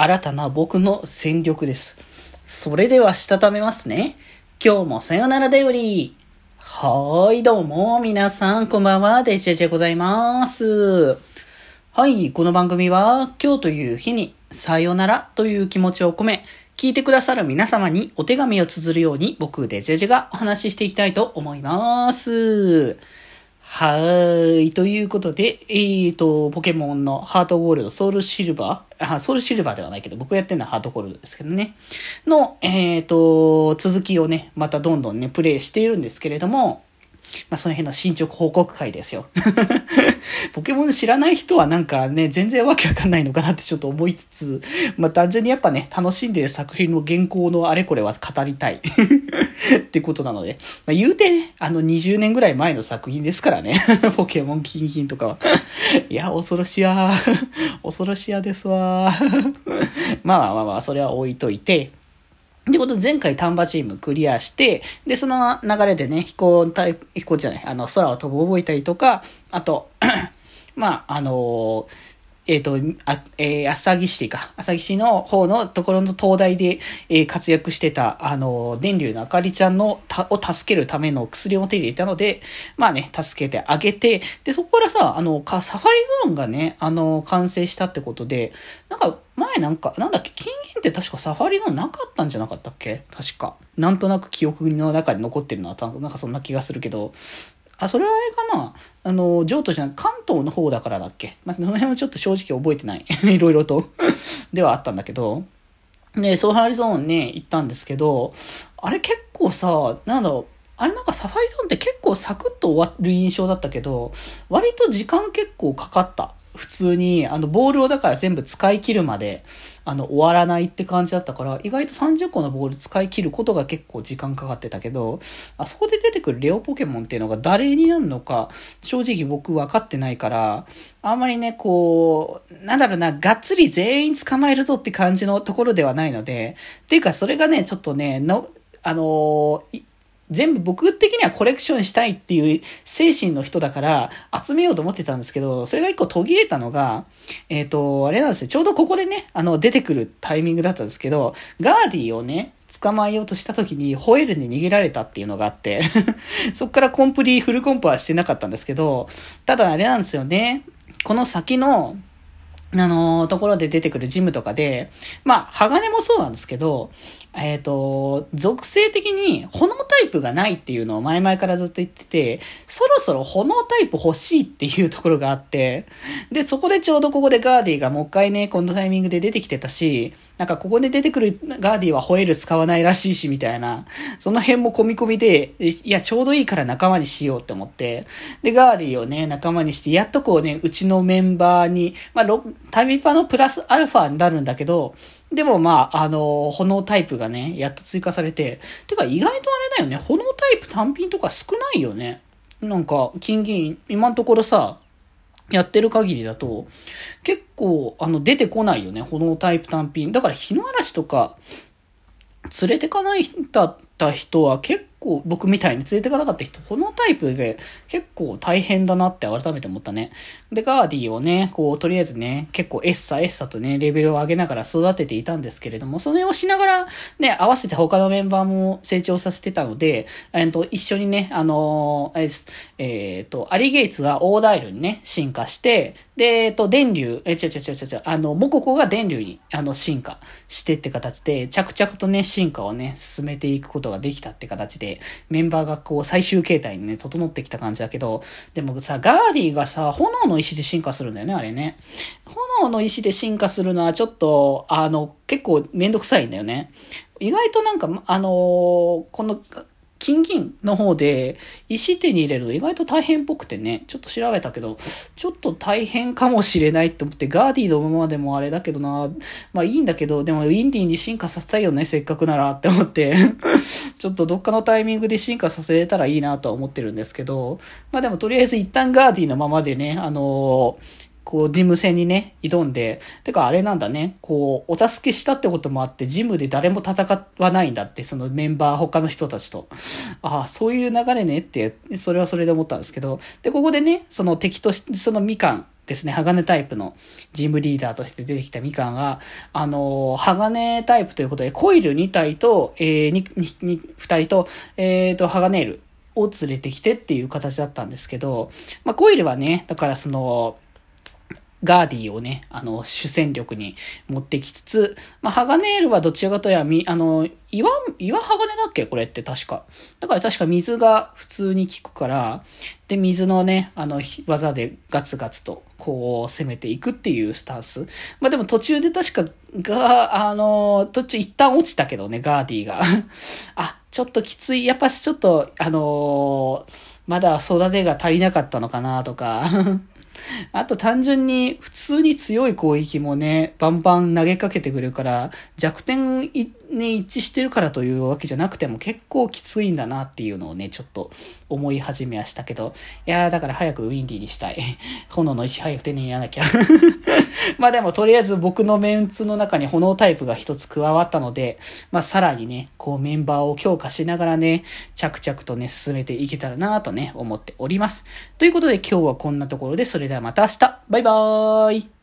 新たな僕の戦力です。それでは、したためますね。今日もさよならだより。はーい、どうも、皆さん、こんばんは、デジェジェございます。はい、この番組は、今日という日に、さよならという気持ちを込め、聞いてくださる皆様にお手紙を綴るように、僕、デジェジェがお話ししていきたいと思います。はーい。ということで、えーと、ポケモンのハートゴールド、ソウルシルバーあ、ソウルシルバーではないけど、僕がやってるのはハートゴールドですけどね。の、えーと、続きをね、またどんどんね、プレイしているんですけれども、まあ、その辺の進捗報告会ですよ。ポケモン知らない人はなんかね、全然わけわかんないのかなってちょっと思いつつ、まあ、単純にやっぱね、楽しんでる作品の原稿のあれこれは語りたい。ってことなので、まあ、言うてね、あの20年ぐらい前の作品ですからね。ポケモンキンキンとかは。いや、恐ろしや。恐ろしやですわ。まあまあまあ、それは置いといて、ってことで、前回丹波チームクリアして、で、その流れでね、飛行タイプ、飛行じゃない、あの、空を飛ぶ覚えたりとか、あと、まあ、あのえっ、と、あ、えー、浅木市か。浅木市の方のところの東大で、えー活躍してた、あの電流のあかりちゃんの、た、を助けるための薬を手に入れたので、まあね、助けてあげて、で、そこからさ、あの、か、サファリゾーンがね、あの、完成したってことで、なんか、前なんか、なんだっけ、金銀って確かサファリゾーンなかったんじゃなかったっけ？確か。なんとなく記憶の中に残ってるのは、なんかそんな気がするけど、あ、それはあれかな？あの、譲渡じゃない、関東の方だからだっけ？まあ、その辺はちょっと正直覚えてない。いろいろと。ではあったんだけど。ね、ソーハリゾーンね、行ったんですけど、あれ結構さ、なんだろう、あれなんかサファリゾーンって結構サクッと終わる印象だったけど、割と時間結構かかった。普通に、あの、ボールをだから全部使い切るまで、あの、終わらないって感じだったから、意外と30個のボール使い切ることが結構時間かかってたけど、あそこで出てくるレオポケモンっていうのが誰になるのか、正直僕分かってないから、あんまりね、こう、なんだろうな、がっつり全員捕まえるぞって感じのところではないので、っていうかそれがね、ちょっとね、の、あのー全部僕的にはコレクションしたいっていう精神の人だから集めようと思ってたんですけど、それが一個途切れたのが、えっ、と、あれなんですよ。ちょうどここでね、あの、出てくるタイミングだったんですけど、ガーディをね、捕まえようとした時にホエールに逃げられたっていうのがあって、そっからコンプリ、フルコンプはしてなかったんですけど、ただあれなんですよね。この先の、あのところで出てくるジムとかで、まあ、鋼もそうなんですけど、えっ、と、属性的に炎タイプがないっていうのを前々からずっと言ってて、そろそろ炎タイプ欲しいっていうところがあって、で、そこでちょうどここでガーディがもう一回ね、このタイミングで出てきてたし、なんかここで出てくるガーディはホエール使わないらしいし、みたいな、その辺も込み込みで、いや、ちょうどいいから仲間にしようって思って、で、ガーディをね、仲間にして、やっとこうね、うちのメンバーに、まあ、ろタミパのプラスアルファになるんだけど、でもまあ、あの、炎タイプがね、やっと追加されて、てか意外とあれだよね、炎タイプ単品とか少ないよね。なんか、金銀、今のところさ、やってる限りだと、結構、あの、出てこないよね、炎タイプ単品。だから、日の嵐とか、連れてかないだった人は結構、僕みたいに連れてかなかった人、炎タイプで結構大変だなって改めて思ったね。で、ガーディをね、こう、とりあえずね、結構エッサエッサとね、レベルを上げながら育てていたんですけれども、それをしながら、ね、合わせて他のメンバーも成長させてたので、えっと、一緒にね、あのー、えっ、と、アリゲイツがオーダイルにね、進化して、で、えっと、電流、え、違う違う違う違う、あの、モココが電流に、あの、進化してって形で、着々とね、進化をね、進めていくことができたって形で、メンバーがこう、最終形態にね、整ってきた感じだけど、でもさ、ガーディがさ、炎の石で進化するんだよね、あれね。炎の石で進化するのはちょっと、あの、結構めんどくさいんだよね。意外となんか、あのーこの、金銀の方で石手に入れるの意外と大変っぽくてね、ちょっと調べたけど、ちょっと大変かもしれないって思って、ガーディのままでもあれだけどな、まあいいんだけど、でもウィンディに進化させたいよね、せっかくならって思って、ちょっとどっかのタイミングで進化させれたらいいなとは思ってるんですけど、まあでもとりあえず一旦ガーディのままでね、あのーこう、ジム戦にね、挑んで、てかあれなんだね、こう、お助けしたってこともあって、ジムで誰も戦わないんだって、そのメンバー、他の人たちと。ああ、そういう流れねって、それはそれで思ったんですけど、で、ここでね、その敵として、そのみかんですね、鋼タイプのジムリーダーとして出てきたみかんが、あの、鋼タイプということで、コイル2体と、えー、2, 2, 2人と、えっ、ー、と、鋼ールを連れてきてっていう形だったんですけど、まあ、コイルはね、だからその、ガーディをね、あの、主戦力に持ってきつつ、まあ、ハガネールはどちらかというと、み、あの、岩、岩鋼だっけ？これって確か。だから確か水が普通に効くから、で、水のね、あの、技でガツガツと、こう、攻めていくっていうスタンス。まあ、でも途中で確か、が、あの、途中一旦落ちたけどね、ガーディが。あ、ちょっときつい。やっぱしちょっと、あのまだ育てが足りなかったのかなとか あと単純に普通に強い攻撃もね、バンバン投げかけてくるから、弱点に一致してるからというわけじゃなくても結構きついんだなっていうのをね、ちょっと思い始めはしたけど、いやーだから早くウィンディにしたい。炎の石早く手に入れなきゃ まあでもとりあえず僕のメンツの中に炎タイプが一つ加わったので、まあさらにね、こうメンバーを強化しながらね、着々とね、進めていけたらなとね、思っております。ということで今日はこんなところで、それではまた明日バイバーイ